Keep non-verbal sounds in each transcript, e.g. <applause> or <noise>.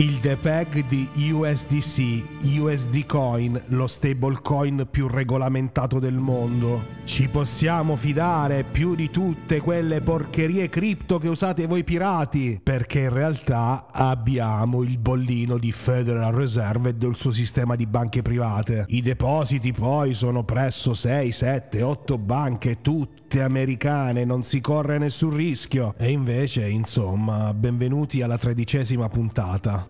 Il DPEG di USDC, USD Coin, lo stablecoin più regolamentato del mondo. Ci possiamo fidare più di tutte quelle porcherie cripto che usate voi pirati, perché in realtà abbiamo il bollino di Federal Reserve e del suo sistema di banche private. I depositi poi sono presso 6, 7, 8 banche, tutte americane, non si corre nessun rischio. E invece, insomma, benvenuti alla tredicesima puntata.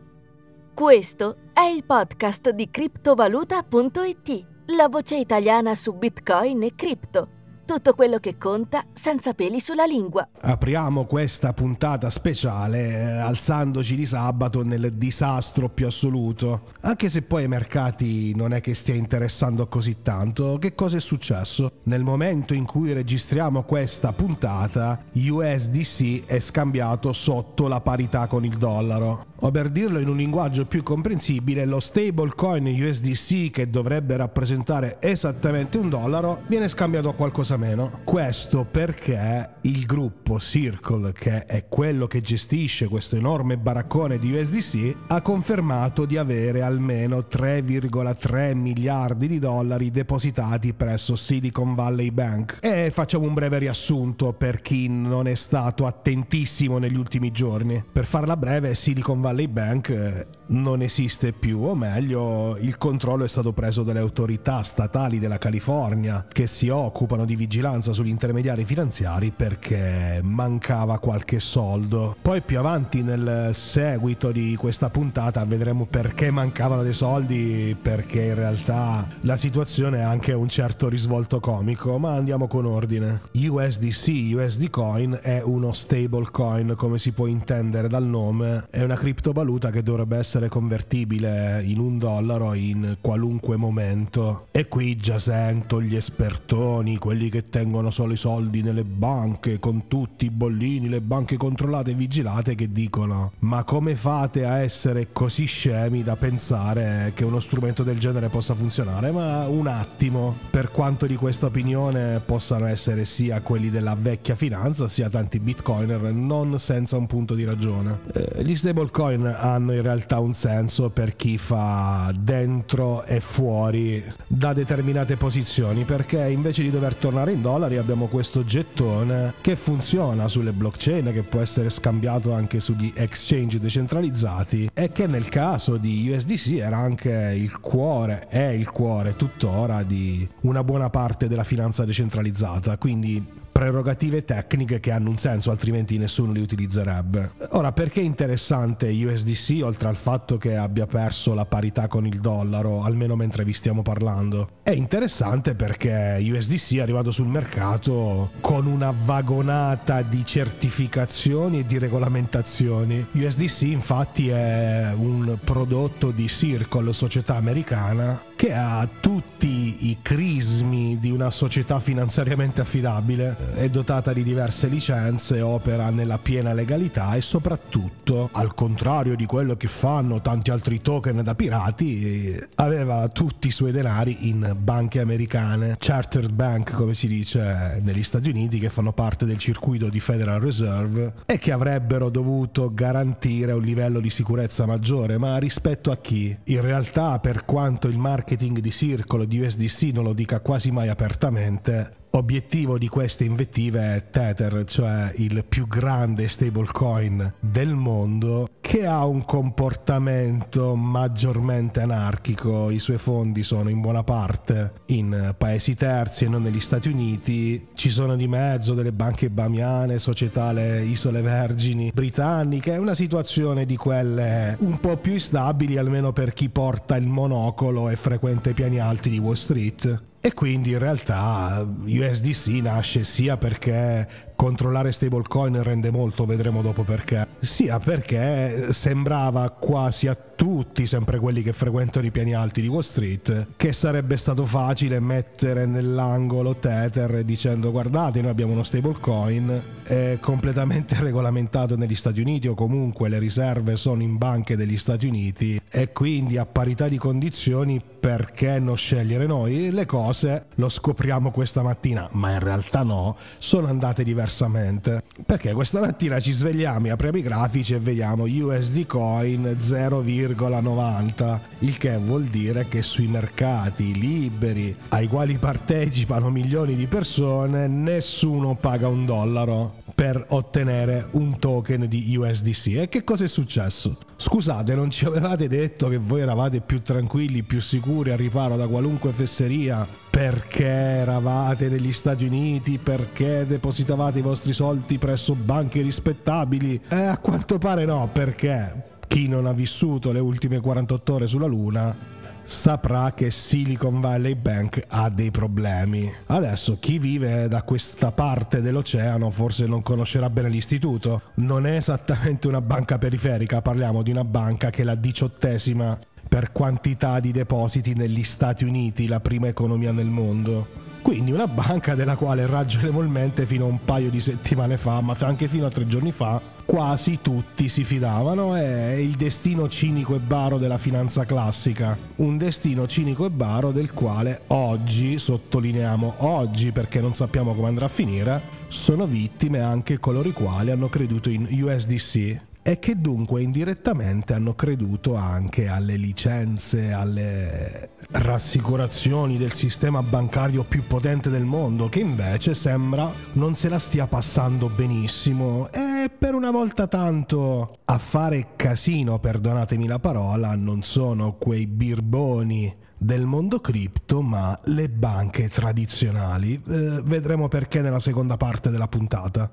Questo è il podcast di criptovaluta.it, la voce italiana su Bitcoin e cripto. Tutto quello che conta senza peli sulla lingua. Apriamo questa puntata speciale eh, alzandoci di sabato nel disastro più assoluto. Anche se poi ai mercati non è che stia interessando così tanto, che cosa è successo? Nel momento in cui registriamo questa puntata, USDC è scambiato sotto la parità con il dollaro. O per dirlo in un linguaggio più comprensibile, lo stablecoin USDC che dovrebbe rappresentare esattamente un dollaro viene scambiato a qualcosa meno. Questo perché il gruppo Circle, che è quello che gestisce questo enorme baraccone di USDC, ha confermato di avere almeno 3,3 miliardi di dollari depositati presso Silicon Valley Bank. E facciamo un breve riassunto per chi non è stato attentissimo negli ultimi giorni. Per farla breve, Silicon Valley Valley Bank eh, non esiste più, o meglio, il controllo è stato preso dalle autorità statali della California che si occupano di vigilanza sugli intermediari finanziari perché mancava qualche soldo. Poi più avanti nel seguito di questa puntata vedremo perché mancavano dei soldi, perché in realtà la situazione ha anche un certo risvolto comico, ma andiamo con ordine. USDC, USD Coin è uno stablecoin come si può intendere dal nome, è una cripto criptovaluta che dovrebbe essere convertibile in un dollaro in qualunque momento. E qui già sento gli espertoni, quelli che tengono solo i soldi nelle banche, con tutti i bollini, le banche controllate e vigilate, che dicono: Ma come fate a essere così scemi da pensare che uno strumento del genere possa funzionare? Ma un attimo, per quanto di questa opinione possano essere sia quelli della vecchia finanza, sia tanti bitcoiner, non senza un punto di ragione. Eh, gli stablecoin bitcoin hanno in realtà un senso per chi fa dentro e fuori da determinate posizioni perché invece di dover tornare in dollari abbiamo questo gettone che funziona sulle blockchain che può essere scambiato anche sugli exchange decentralizzati e che nel caso di USDC era anche il cuore è il cuore tuttora di una buona parte della finanza decentralizzata. Quindi prerogative tecniche che hanno un senso, altrimenti nessuno li utilizzerebbe. Ora, perché è interessante USDC oltre al fatto che abbia perso la parità con il dollaro, almeno mentre vi stiamo parlando? È interessante perché USDC è arrivato sul mercato con una vagonata di certificazioni e di regolamentazioni. USDC infatti è un prodotto di Circle, società americana, che ha tutti i crismi di una società finanziariamente affidabile, è dotata di diverse licenze, opera nella piena legalità e soprattutto, al contrario di quello che fanno tanti altri token da pirati, aveva tutti i suoi denari in banche americane, chartered bank come si dice negli Stati Uniti, che fanno parte del circuito di Federal Reserve e che avrebbero dovuto garantire un livello di sicurezza maggiore, ma rispetto a chi? In realtà per quanto il marketing di Circolo di USDC non lo dica quasi mai apertamente, Obiettivo di queste invettive è Tether, cioè il più grande stablecoin del mondo, che ha un comportamento maggiormente anarchico. I suoi fondi sono in buona parte in paesi terzi e non negli Stati Uniti. Ci sono di mezzo delle banche bamiane, società le Isole Vergini britanniche. È una situazione di quelle un po' più instabili, almeno per chi porta il monocolo e frequenta i piani alti di Wall Street. E quindi in realtà USDC nasce sia perché controllare stablecoin rende molto, vedremo dopo perché, sia perché sembrava quasi a tutti, sempre quelli che frequentano i piani alti di Wall Street, che sarebbe stato facile mettere nell'angolo Tether dicendo guardate noi abbiamo uno stablecoin, completamente <laughs> regolamentato negli Stati Uniti o comunque le riserve sono in banche degli Stati Uniti e quindi a parità di condizioni perché non scegliere noi? Le cose, lo scopriamo questa mattina, ma in realtà no, sono andate diversamente diversamente. Perché questa mattina ci svegliamo, apriamo i grafici e vediamo USD Coin 0,90, il che vuol dire che sui mercati liberi ai quali partecipano milioni di persone nessuno paga un dollaro per ottenere un token di USDC. E che cosa è successo? Scusate, non ci avevate detto che voi eravate più tranquilli, più sicuri a riparo da qualunque fesseria perché eravate negli Stati Uniti, perché depositavate i vostri soldi presso banche rispettabili? Eh, a quanto pare no, perché chi non ha vissuto le ultime 48 ore sulla Luna saprà che Silicon Valley Bank ha dei problemi. Adesso chi vive da questa parte dell'oceano forse non conoscerà bene l'istituto. Non è esattamente una banca periferica, parliamo di una banca che è la diciottesima per quantità di depositi negli Stati Uniti, la prima economia nel mondo. Quindi una banca della quale ragionevolmente fino a un paio di settimane fa, ma anche fino a tre giorni fa, quasi tutti si fidavano. È il destino cinico e baro della finanza classica. Un destino cinico e baro del quale oggi, sottolineiamo oggi perché non sappiamo come andrà a finire, sono vittime anche coloro i quali hanno creduto in USDC, e che dunque indirettamente hanno creduto anche alle licenze, alle rassicurazioni del sistema bancario più potente del mondo, che invece sembra non se la stia passando benissimo e per una volta tanto a fare casino, perdonatemi la parola, non sono quei birboni del mondo cripto, ma le banche tradizionali. Eh, vedremo perché nella seconda parte della puntata.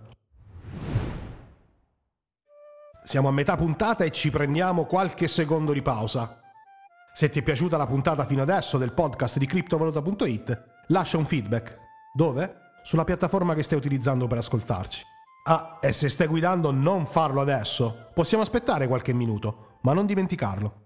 Siamo a metà puntata e ci prendiamo qualche secondo di pausa. Se ti è piaciuta la puntata fino adesso del podcast di criptovaluta.it, lascia un feedback. Dove? Sulla piattaforma che stai utilizzando per ascoltarci. Ah, e se stai guidando non farlo adesso. Possiamo aspettare qualche minuto, ma non dimenticarlo.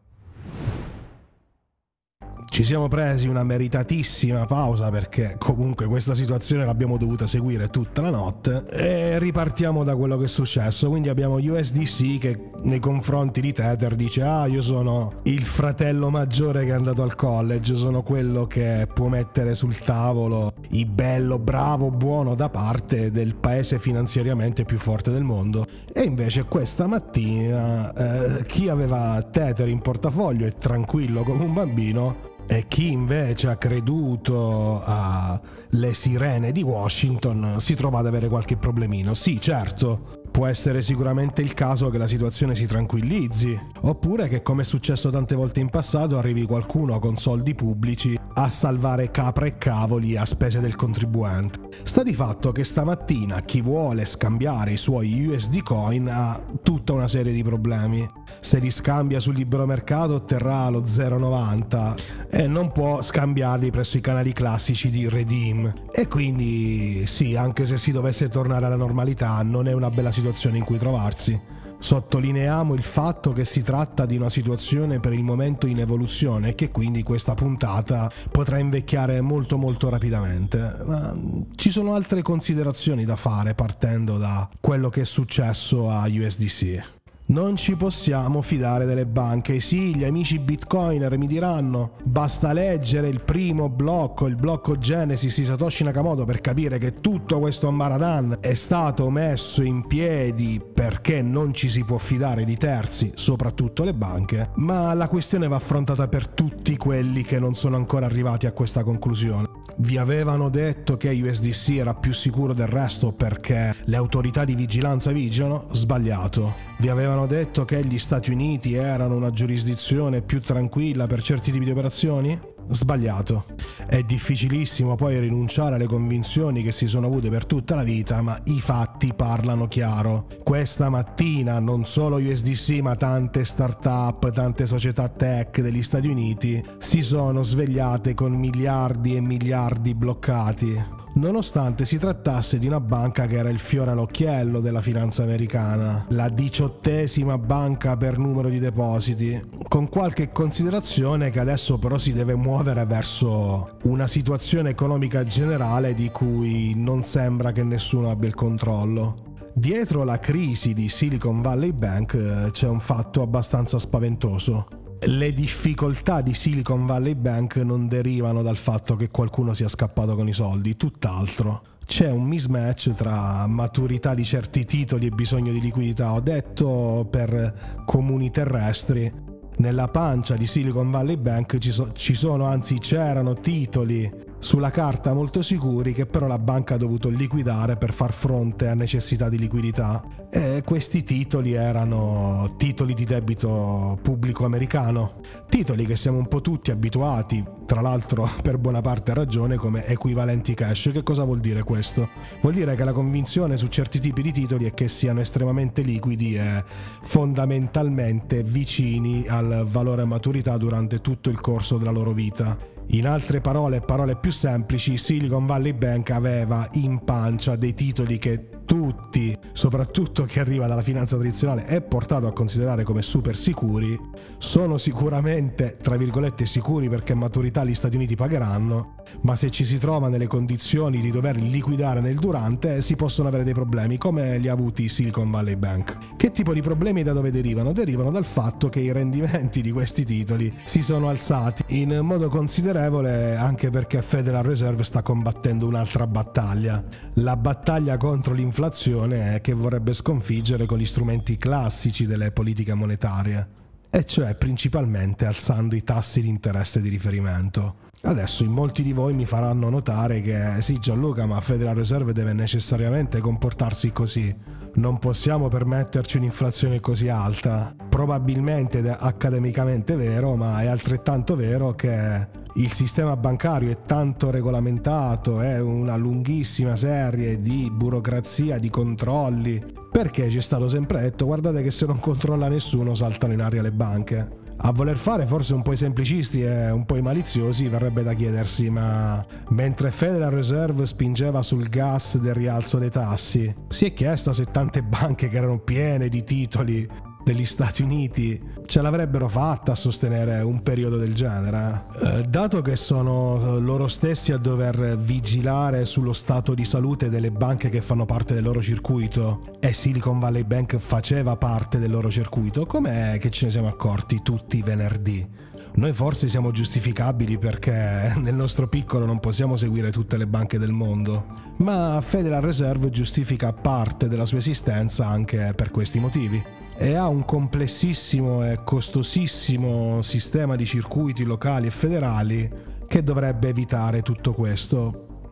Ci siamo presi una meritatissima pausa perché comunque questa situazione l'abbiamo dovuta seguire tutta la notte e ripartiamo da quello che è successo. Quindi abbiamo USDC che nei confronti di Tether dice ah io sono il fratello maggiore che è andato al college, sono quello che può mettere sul tavolo il bello, bravo, buono da parte del paese finanziariamente più forte del mondo. E invece questa mattina eh, chi aveva Tether in portafoglio e tranquillo come un bambino e chi invece ha creduto alle sirene di Washington si trova ad avere qualche problemino. Sì, certo, può essere sicuramente il caso che la situazione si tranquillizzi, oppure che come è successo tante volte in passato arrivi qualcuno con soldi pubblici a salvare capra e cavoli a spese del contribuente. Sta di fatto che stamattina chi vuole scambiare i suoi USD coin ha tutta una serie di problemi. Se li scambia sul libero mercato otterrà lo 0,90 e non può scambiarli presso i canali classici di Redeem. E quindi sì, anche se si dovesse tornare alla normalità non è una bella situazione in cui trovarsi. Sottolineiamo il fatto che si tratta di una situazione per il momento in evoluzione e che quindi questa puntata potrà invecchiare molto molto rapidamente. Ma ci sono altre considerazioni da fare partendo da quello che è successo a USDC. Non ci possiamo fidare delle banche. Sì, gli amici bitcoiner mi diranno, basta leggere il primo blocco, il blocco Genesis di Satoshi Nakamoto per capire che tutto questo Maradan è stato messo in piedi perché non ci si può fidare di terzi, soprattutto le banche, ma la questione va affrontata per tutti quelli che non sono ancora arrivati a questa conclusione. Vi avevano detto che USDC era più sicuro del resto perché le autorità di vigilanza vigilano? Sbagliato. Vi avevano detto che gli Stati Uniti erano una giurisdizione più tranquilla per certi tipi di operazioni? Sbagliato. È difficilissimo poi rinunciare alle convinzioni che si sono avute per tutta la vita, ma i fatti parlano chiaro. Questa mattina non solo USDC, ma tante start-up, tante società tech degli Stati Uniti si sono svegliate con miliardi e miliardi bloccati nonostante si trattasse di una banca che era il fiore all'occhiello della finanza americana, la diciottesima banca per numero di depositi, con qualche considerazione che adesso però si deve muovere verso una situazione economica generale di cui non sembra che nessuno abbia il controllo. Dietro la crisi di Silicon Valley Bank eh, c'è un fatto abbastanza spaventoso le difficoltà di Silicon Valley Bank non derivano dal fatto che qualcuno sia scappato con i soldi, tutt'altro. c'è un mismatch tra maturità di certi titoli e bisogno di liquidità. Ho detto per comuni terrestri, nella pancia di Silicon Valley Bank ci, so- ci sono, anzi c'erano titoli sulla carta molto sicuri che però la banca ha dovuto liquidare per far fronte a necessità di liquidità e questi titoli erano titoli di debito pubblico americano, titoli che siamo un po' tutti abituati, tra l'altro <laughs> per buona parte a ragione, come equivalenti cash. Che cosa vuol dire questo? Vuol dire che la convinzione su certi tipi di titoli è che siano estremamente liquidi e fondamentalmente vicini al valore maturità durante tutto il corso della loro vita in altre parole, parole più semplici, Silicon Valley Bank aveva in pancia dei titoli che tutti, soprattutto chi arriva dalla finanza tradizionale, è portato a considerare come super sicuri, sono sicuramente, tra virgolette, sicuri perché maturità gli Stati Uniti pagheranno, ma se ci si trova nelle condizioni di dover liquidare nel durante, si possono avere dei problemi, come li ha avuti Silicon Valley Bank. Che tipo di problemi da dove derivano? Derivano dal fatto che i rendimenti di questi titoli si sono alzati in modo considerevole anche perché Federal Reserve sta combattendo un'altra battaglia, la battaglia contro l'inflazione l'inflazione che vorrebbe sconfiggere con gli strumenti classici delle politiche monetarie, e cioè principalmente alzando i tassi di interesse di riferimento. Adesso in molti di voi mi faranno notare che sì Gianluca, ma Federal Reserve deve necessariamente comportarsi così. Non possiamo permetterci un'inflazione così alta. Probabilmente è accademicamente vero, ma è altrettanto vero che il sistema bancario è tanto regolamentato, è una lunghissima serie di burocrazia, di controlli, perché ci è stato sempre detto guardate che se non controlla nessuno saltano in aria le banche. A voler fare forse un po' i semplicisti e un po' i maliziosi verrebbe da chiedersi ma mentre Federal Reserve spingeva sul gas del rialzo dei tassi, si è chiesto se tante banche che erano piene di titoli degli Stati Uniti ce l'avrebbero fatta a sostenere un periodo del genere. Eh, dato che sono loro stessi a dover vigilare sullo stato di salute delle banche che fanno parte del loro circuito e Silicon Valley Bank faceva parte del loro circuito, com'è che ce ne siamo accorti tutti i venerdì? Noi forse siamo giustificabili perché <laughs> nel nostro piccolo non possiamo seguire tutte le banche del mondo, ma Federal Reserve giustifica parte della sua esistenza anche per questi motivi e ha un complessissimo e costosissimo sistema di circuiti locali e federali che dovrebbe evitare tutto questo.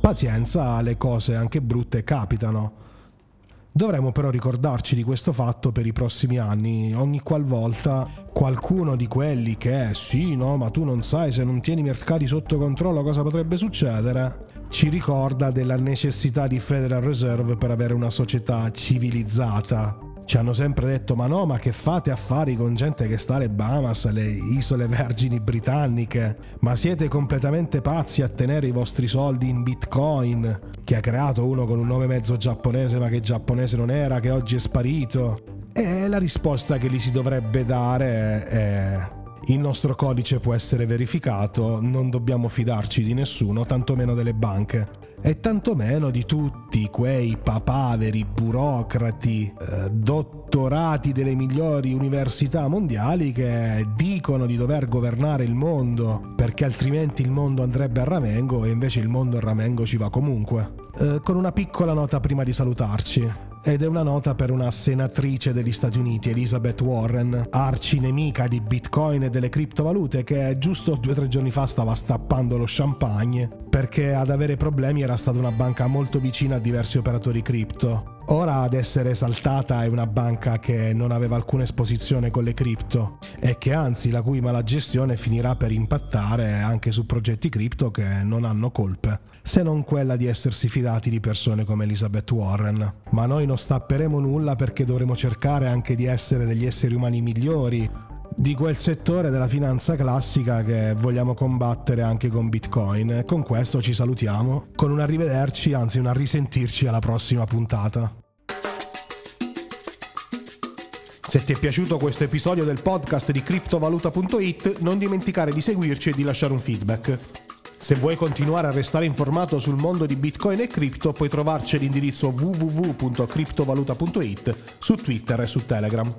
Pazienza, le cose anche brutte capitano. Dovremmo però ricordarci di questo fatto per i prossimi anni, ogni qualvolta qualcuno di quelli che sì, no, ma tu non sai se non tieni i mercati sotto controllo cosa potrebbe succedere, ci ricorda della necessità di Federal Reserve per avere una società civilizzata ci hanno sempre detto ma no ma che fate affari con gente che sta alle Bahamas, alle isole vergini britanniche? Ma siete completamente pazzi a tenere i vostri soldi in bitcoin che ha creato uno con un nome mezzo giapponese ma che giapponese non era che oggi è sparito? E la risposta che gli si dovrebbe dare è il nostro codice può essere verificato, non dobbiamo fidarci di nessuno, tantomeno delle banche e tantomeno di tutti quei papaveri burocrati, eh, dottorati delle migliori università mondiali che dicono di dover governare il mondo perché altrimenti il mondo andrebbe a ramengo e invece il mondo a ramengo ci va comunque. Eh, con una piccola nota prima di salutarci ed è una nota per una senatrice degli Stati Uniti, Elizabeth Warren, arcinemica di Bitcoin e delle criptovalute, che giusto due o tre giorni fa stava stappando lo champagne perché ad avere problemi era stata una banca molto vicina a diversi operatori cripto. Ora ad essere esaltata è una banca che non aveva alcuna esposizione con le cripto e che anzi la cui mala gestione finirà per impattare anche su progetti cripto che non hanno colpe se non quella di essersi fidati di persone come Elizabeth Warren. Ma noi non stapperemo nulla perché dovremo cercare anche di essere degli esseri umani migliori, di quel settore della finanza classica che vogliamo combattere anche con Bitcoin. Con questo ci salutiamo, con un arrivederci, anzi un a risentirci alla prossima puntata. Se ti è piaciuto questo episodio del podcast di criptovaluta.it, non dimenticare di seguirci e di lasciare un feedback. Se vuoi continuare a restare informato sul mondo di Bitcoin e cripto, puoi trovarci all'indirizzo www.criptovaluta.it su Twitter e su Telegram.